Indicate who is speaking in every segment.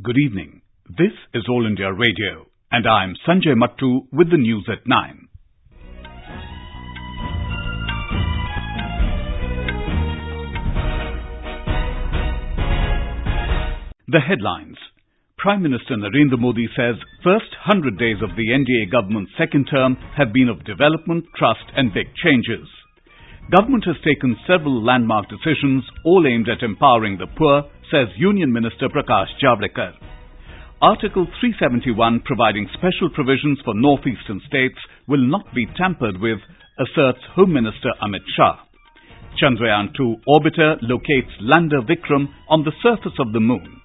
Speaker 1: Good evening. This is All India Radio, and I'm Sanjay Mattu with the news at 9. The headlines. Prime Minister Narendra Modi says first 100 days of the NDA government's second term have been of development, trust and big changes. Government has taken several landmark decisions, all aimed at empowering the poor, says Union Minister Prakash Javadekar. Article 371 providing special provisions for northeastern states will not be tampered with, asserts Home Minister Amit Shah. Chandrayaan-2 orbiter locates lander Vikram on the surface of the moon.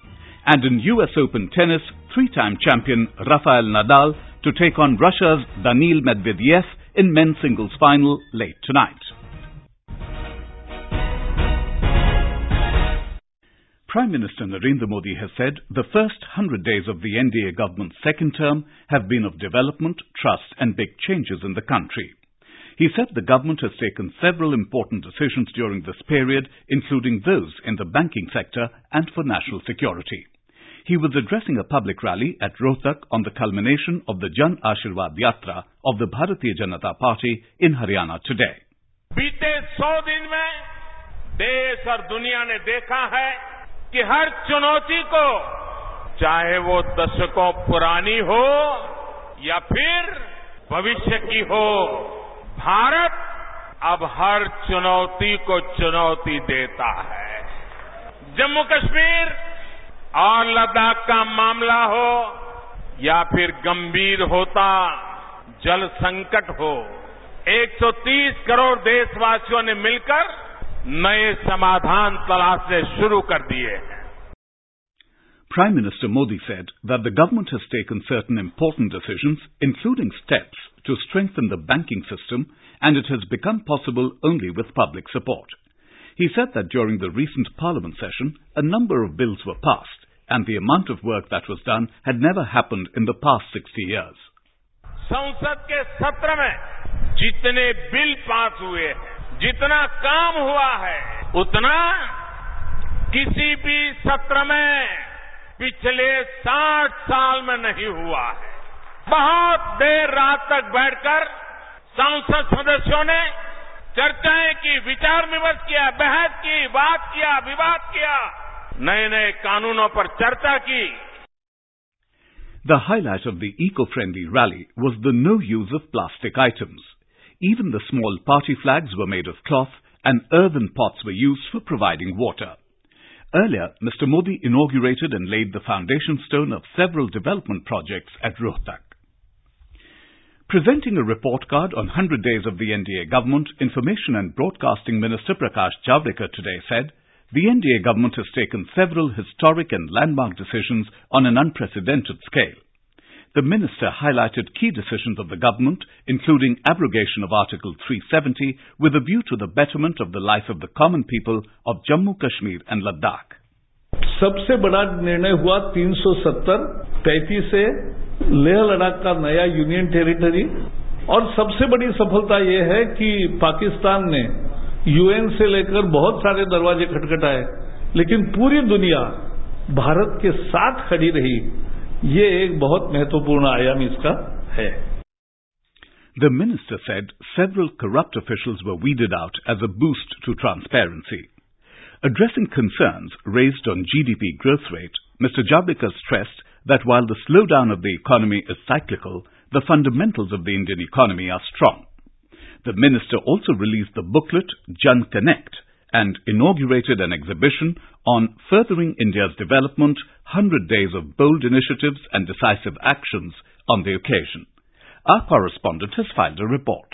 Speaker 1: And in US Open tennis, three-time champion Rafael Nadal to take on Russia's Daniil Medvedev in men's singles final late tonight. Prime Minister Narendra Modi has said the first 100 days of the NDA government's second term have been of development, trust and big changes in the country. He said the government has taken several important decisions during this period, including those in the banking sector and for national security. He was addressing a public rally at Rohtak on the culmination of the Jan Ashirwad Yatra of the Bharatiya Janata Party in Haryana today.
Speaker 2: बीते सौ दिन में देश और दुनिया ने देखा है कि हर चुनौती को, चाहे वो दशकों पुरानी हो या फिर भविष्य की हो, भारत अब हर चुनौती को चुनौती देता है। जम्मू कश्मीर और लद्दाख का मामला हो या फिर गंभीर होता, जल संकट हो 130 करोड़ देशवासियों ने मिलकर नए समाधान तलाशने शुरू कर दिए हैं
Speaker 1: Prime Minister Modi said that the government has taken certain important decisions, including steps to strengthen the banking system, and it has become possible only with public support. He said that during the recent parliament session, a number of bills were passed, and the amount of work that was done had never happened in the past 60 years.
Speaker 2: संसद के सत्र में जितने bill pass हुए हैं जितना काम हुआ है, उतना किसी भी सत्र में पिछले 60 साल में नहीं हुआ है बहुत देर रात तक बैठकर संसद सदस्यों ने चर्चाएँ की, विचार विमर्श किया, बहस की, बात किया, विवाद किया नए नए कानूनों पर चर्चा की
Speaker 1: The highlight of the eco-friendly rally was the no use of plastic items. Even the small party flags were made of cloth and earthen pots were used for providing water. Earlier, Mr. Modi inaugurated and laid the foundation stone of several development projects at Rohtak. Presenting a report card on 100 days of the NDA government, Information and Broadcasting Minister Prakash Javadekar today said, the NDA government has taken several historic and landmark decisions on an unprecedented scale. The minister highlighted key decisions of the government, including abrogation of Article 370 with a view to the betterment of the life of the common people of Jammu, Kashmir and Ladakh.
Speaker 3: सबसे बड़ा निर्णय हुआ 370 पैंतीस से लेह लद्दाख का नया union territory और सबसे बड़ी सफलता यह है कि पाकिस्तान ने यूएन से लेकर बहुत सारे दरवाजे खटखटाए लेकिन पूरी दुनिया भारत के साथ खड़ी रही
Speaker 1: the minister said several corrupt officials were weeded out as a boost to transparency. Addressing concerns raised on GDP growth rate, Mr. Javadekar stressed that while the slowdown of the economy is cyclical, the fundamentals of the Indian economy are strong. The minister also released the booklet Jan Connect, and inaugurated an exhibition on furthering India's development, 100 days of bold initiatives and decisive actions on the occasion. Our correspondent has filed a report.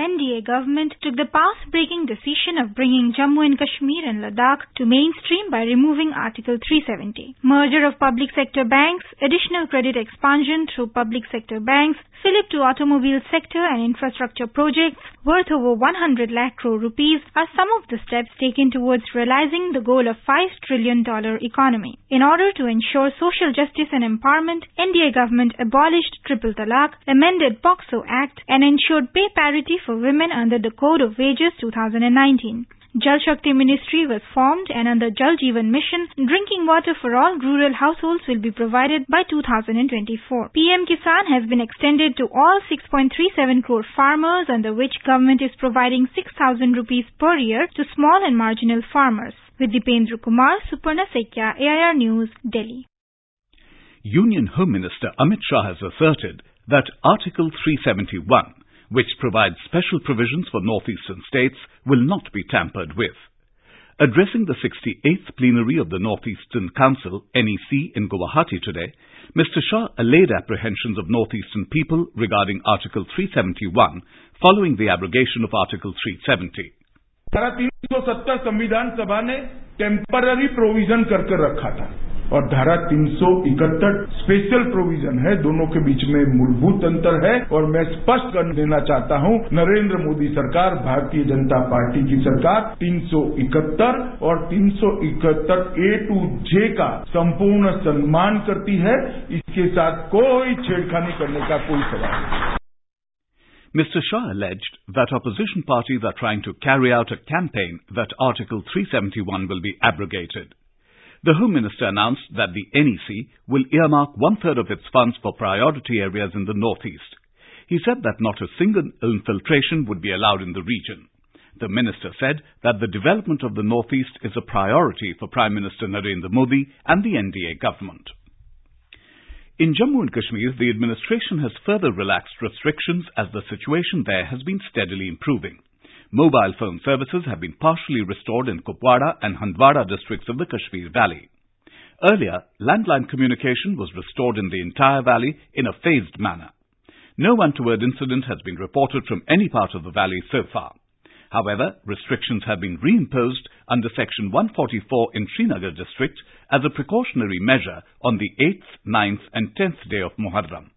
Speaker 4: NDA government took the path-breaking decision of bringing Jammu and Kashmir and Ladakh to mainstream by removing Article 370. Merger of public sector banks, additional credit expansion through public sector banks, fillip to automobile sector and infrastructure projects worth over 100 lakh crore rupees are some of the steps taken towards realizing the goal of 5 trillion dollar economy. In order to ensure social justice and empowerment, NDA government abolished triple talaq, amended POCSO Act and ensured pay parity for women under the Code of Wages 2019. Jal Shakti Ministry was formed and under Jal Jeevan Mission, drinking water for all rural households will be provided by 2024. PM Kisan has been extended to all 6.37 crore farmers under which government is providing 6,000 rupees per year to small and marginal farmers. With Dipendra Kumar, Suparna Sekya, AIR News, Delhi.
Speaker 1: Union Home Minister Amit Shah has asserted that Article 371, which provides special provisions for northeastern states, will not be tampered with. Addressing the 68th plenary of the Northeastern Council, NEC, in Guwahati today, Mr. Shah allayed apprehensions of northeastern people regarding Article 371 following the abrogation of Article 370.
Speaker 5: धारा 370 संविधान सभा ने temporary provision करके रखा था और धारा 371 special provision है, दोनों के बीच में मूलभूत अंतर है और मैं स्पष्ट कर देना चाहता हूँ, नरेंद्र मोदी सरकार, भारतीय जनता पार्टी की सरकार 371 और 371 ए टू जे का संपूर्ण सम्मान करती है इसके साथ कोई छेड़खानी करने का कोई सवाल नहीं
Speaker 1: Mr. Shah alleged that opposition parties are trying to carry out a campaign that Article 371 will be abrogated. The Home Minister announced that the NEC will earmark one-third of its funds for priority areas in the northeast. He said that not a single infiltration would be allowed in the region. The minister said that the development of the northeast is a priority for Prime Minister Narendra Modi and the NDA government. In Jammu and Kashmir, the administration has further relaxed restrictions as the situation there has been steadily improving. Mobile phone services have been partially restored in Kupwara and Handwara districts of the Kashmir Valley. Earlier, landline communication was restored in the entire valley in a phased manner. No untoward incident has been reported from any part of the valley so far. However, restrictions have been reimposed under Section 144 in Srinagar district as a precautionary measure on the 8th, 9th and 10th day of Muharram.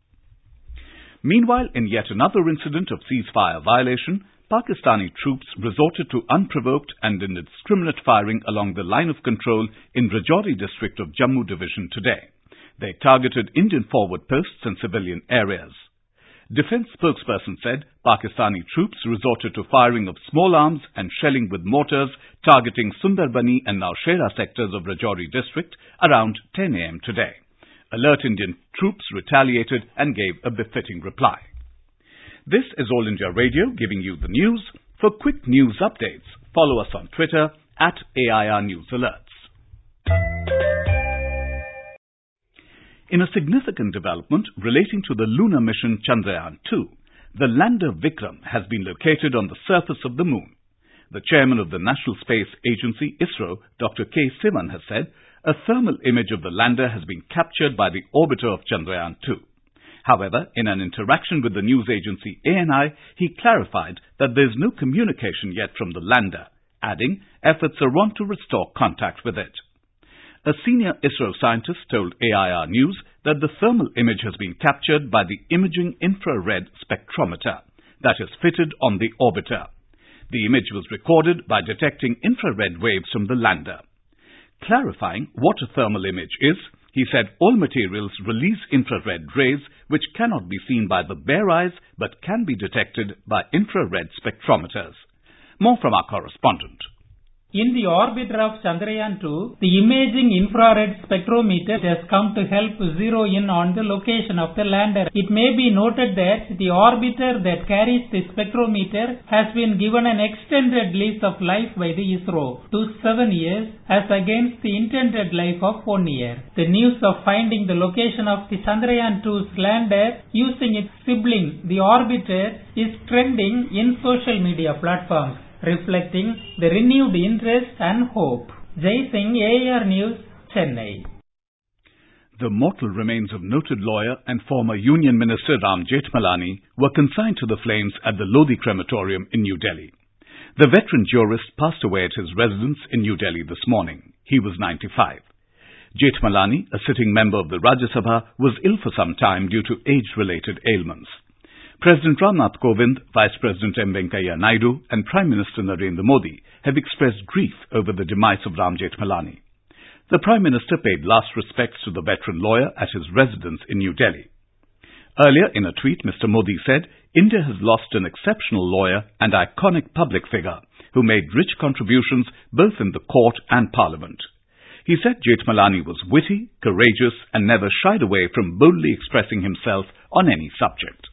Speaker 1: Meanwhile, in yet another incident of ceasefire violation, Pakistani troops resorted to unprovoked and indiscriminate firing along the line of control in Rajouri district of Jammu division today. They targeted Indian forward posts and civilian areas. Defense spokesperson said Pakistani troops resorted to firing of small arms and shelling with mortars targeting Sundarbani and Naushera sectors of Rajouri district around 10 a.m. today. Alert Indian troops retaliated and gave a befitting reply. This is All India Radio giving you the news. For quick news updates, follow us on Twitter at AIR News Alerts. In a significant development relating to the lunar mission Chandrayaan 2, the lander Vikram has been located on the surface of the moon. The chairman of the National Space Agency, ISRO, Dr. K. Sivan, has said a thermal image of the lander has been captured by the orbiter of Chandrayaan 2. However, in an interaction with the news agency ANI, he clarified that there is no communication yet from the lander, adding efforts are on to restore contact with it. A senior ISRO scientist told AIR News that the thermal image has been captured by the Imaging Infrared Spectrometer that is fitted on the orbiter. The image was recorded by detecting infrared waves from the lander. Clarifying what a thermal image is, he said all materials release infrared rays which cannot be seen by the bare eyes but can be detected by infrared spectrometers. More from our correspondent.
Speaker 6: In the orbiter of Chandrayaan 2, the imaging infrared spectrometer has come to help zero in on the location of the lander. It may be noted that the orbiter that carries the spectrometer has been given an extended lease of life by the ISRO to seven years as against the intended life of one year. The news of finding the location of the Chandrayaan 2's lander using its sibling, the orbiter, is trending in social media platforms reflecting the renewed interest and hope. Jai Singh, AIR News, Chennai.
Speaker 1: The mortal remains of noted lawyer and former Union Minister Ram Jethmalani were consigned to the flames at the Lodi crematorium in New Delhi. The veteran jurist passed away at his residence in New Delhi this morning. He was 95. Jethmalani, a sitting member of the Rajya Sabha, was ill for some time due to age-related ailments. President Ramnath Kovind, Vice President M. Venkaiah Naidu and Prime Minister Narendra Modi have expressed grief over the demise of Ram Jethmalani. The Prime Minister paid last respects to the veteran lawyer at his residence in New Delhi. Earlier in a tweet, Mr. Modi said, India has lost an exceptional lawyer and iconic public figure who made rich contributions both in the court and parliament. He said Jethmalani was witty, courageous, and never shied away from boldly expressing himself on any subject.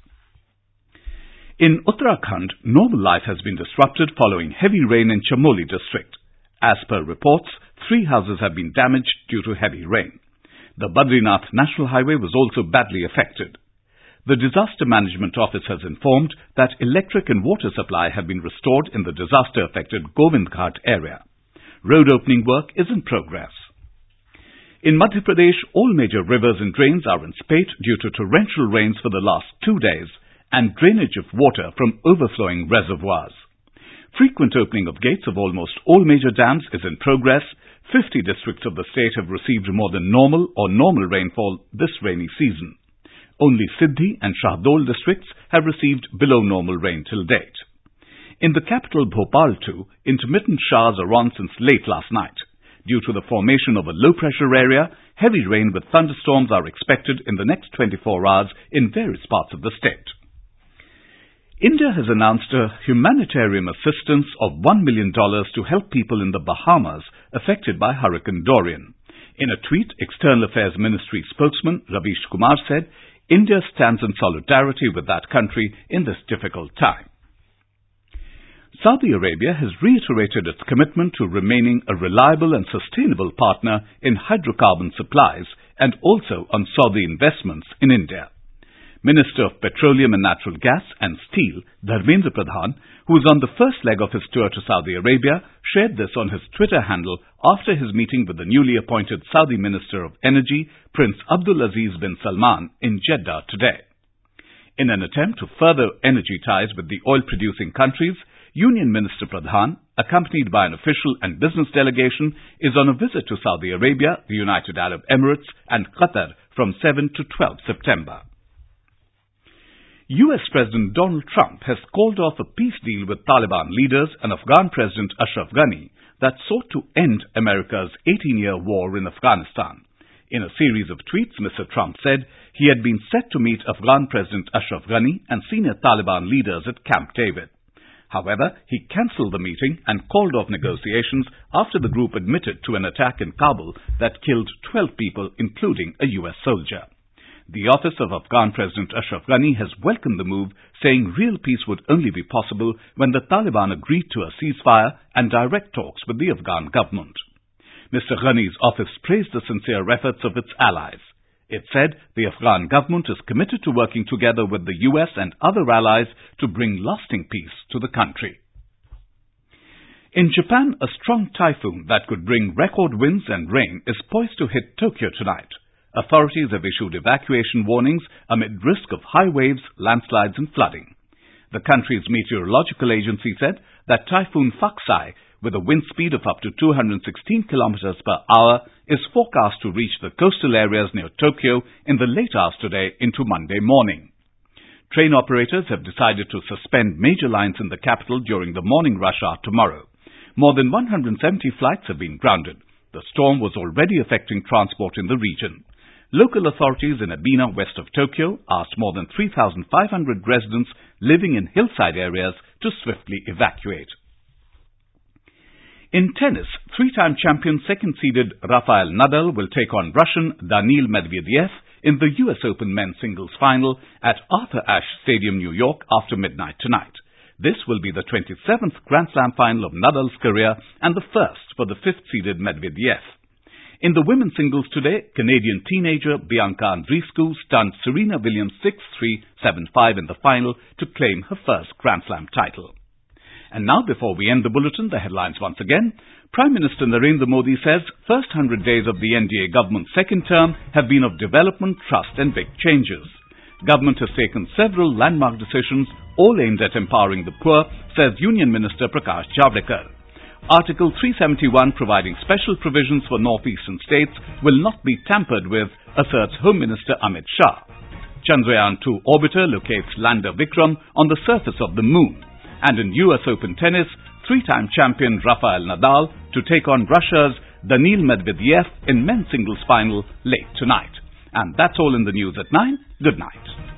Speaker 1: In Uttarakhand, normal life has been disrupted following heavy rain in Chamoli district. As per reports, three houses have been damaged due to heavy rain. The Badrinath National Highway was also badly affected. The Disaster Management Office has informed that electric and water supply have been restored in the disaster-affected Govindghat area. Road opening work is in progress. In Madhya Pradesh, all major rivers and drains are in spate due to torrential rains for the last two days and drainage of water from overflowing reservoirs. Frequent opening of gates of almost all major dams is in progress. 50 districts of the state have received more than normal or normal rainfall this rainy season. Only Sidhi and Shahdol districts have received below normal rain till date. In the capital Bhopal too, intermittent showers are on since late last night. Due to the formation of a low pressure area, heavy rain with thunderstorms are expected in the next 24 hours in various parts of the state. India has announced a humanitarian assistance of $1 million to help people in the Bahamas affected by Hurricane Dorian. In a tweet, External Affairs Ministry spokesman Ravish Kumar said, India stands in solidarity with that country in this difficult time. Saudi Arabia has reiterated its commitment to remaining a reliable and sustainable partner in hydrocarbon supplies and also on Saudi investments in India. Minister of Petroleum and Natural Gas and Steel, Dharmendra Pradhan, who is on the first leg of his tour to Saudi Arabia, shared this on his Twitter handle after his meeting with the newly appointed Saudi Minister of Energy, Prince Abdulaziz bin Salman, in Jeddah today. In an attempt to further energy ties with the oil-producing countries, Union Minister Pradhan, accompanied by an official and business delegation, is on a visit to Saudi Arabia, the United Arab Emirates, and Qatar from 7 to 12 September. US President Donald Trump has called off a peace deal with Taliban leaders and Afghan President Ashraf Ghani that sought to end America's 18-year war in Afghanistan. In a series of tweets, Mr. Trump said he had been set to meet Afghan President Ashraf Ghani and senior Taliban leaders at Camp David. However, he cancelled the meeting and called off negotiations after the group admitted to an attack in Kabul that killed 12 people, including a US soldier. The office of Afghan President Ashraf Ghani has welcomed the move, saying real peace would only be possible when the Taliban agreed to a ceasefire and direct talks with the Afghan government. Mr. Ghani's office praised the sincere efforts of its allies. It said the Afghan government is committed to working together with the US and other allies to bring lasting peace to the country. In Japan, a strong typhoon that could bring record winds and rain is poised to hit Tokyo tonight. Authorities have issued evacuation warnings amid risk of high waves, landslides and flooding. The country's meteorological agency said that Typhoon Faxai, with a wind speed of up to 216 kilometers per hour, is forecast to reach the coastal areas near Tokyo in the late hours today into Monday morning. Train operators have decided to suspend major lines in the capital during the morning rush hour tomorrow. More than 170 flights have been grounded. The storm was already affecting transport in the region. Local authorities in Ebina, west of Tokyo, asked more than 3,500 residents living in hillside areas to swiftly evacuate. In tennis, three-time champion second-seeded Rafael Nadal will take on Russian Daniil Medvedev in the US Open men's singles final at Arthur Ashe Stadium, New York after midnight tonight. This will be the 27th Grand Slam final of Nadal's career and the first for the fifth-seeded Medvedev. In the women's singles today, Canadian teenager Bianca Andreescu stunned Serena Williams 6-3, 7-5 in the final to claim her first Grand Slam title. And now, before we end the bulletin, the headlines once again. Prime Minister Narendra Modi says first 100 days of the NDA government's second term have been of development, trust and big changes. Government has taken several landmark decisions, all aimed at empowering the poor, says Union Minister Prakash Javadekar. Article 371 providing special provisions for northeastern states will not be tampered with, asserts Home Minister Amit Shah. Chandrayaan-2 orbiter locates lander Vikram on the surface of the moon. And in US Open tennis, three-time champion Rafael Nadal to take on Russia's Daniil Medvedev in men's singles final late tonight. And that's all in the news at 9. Good night.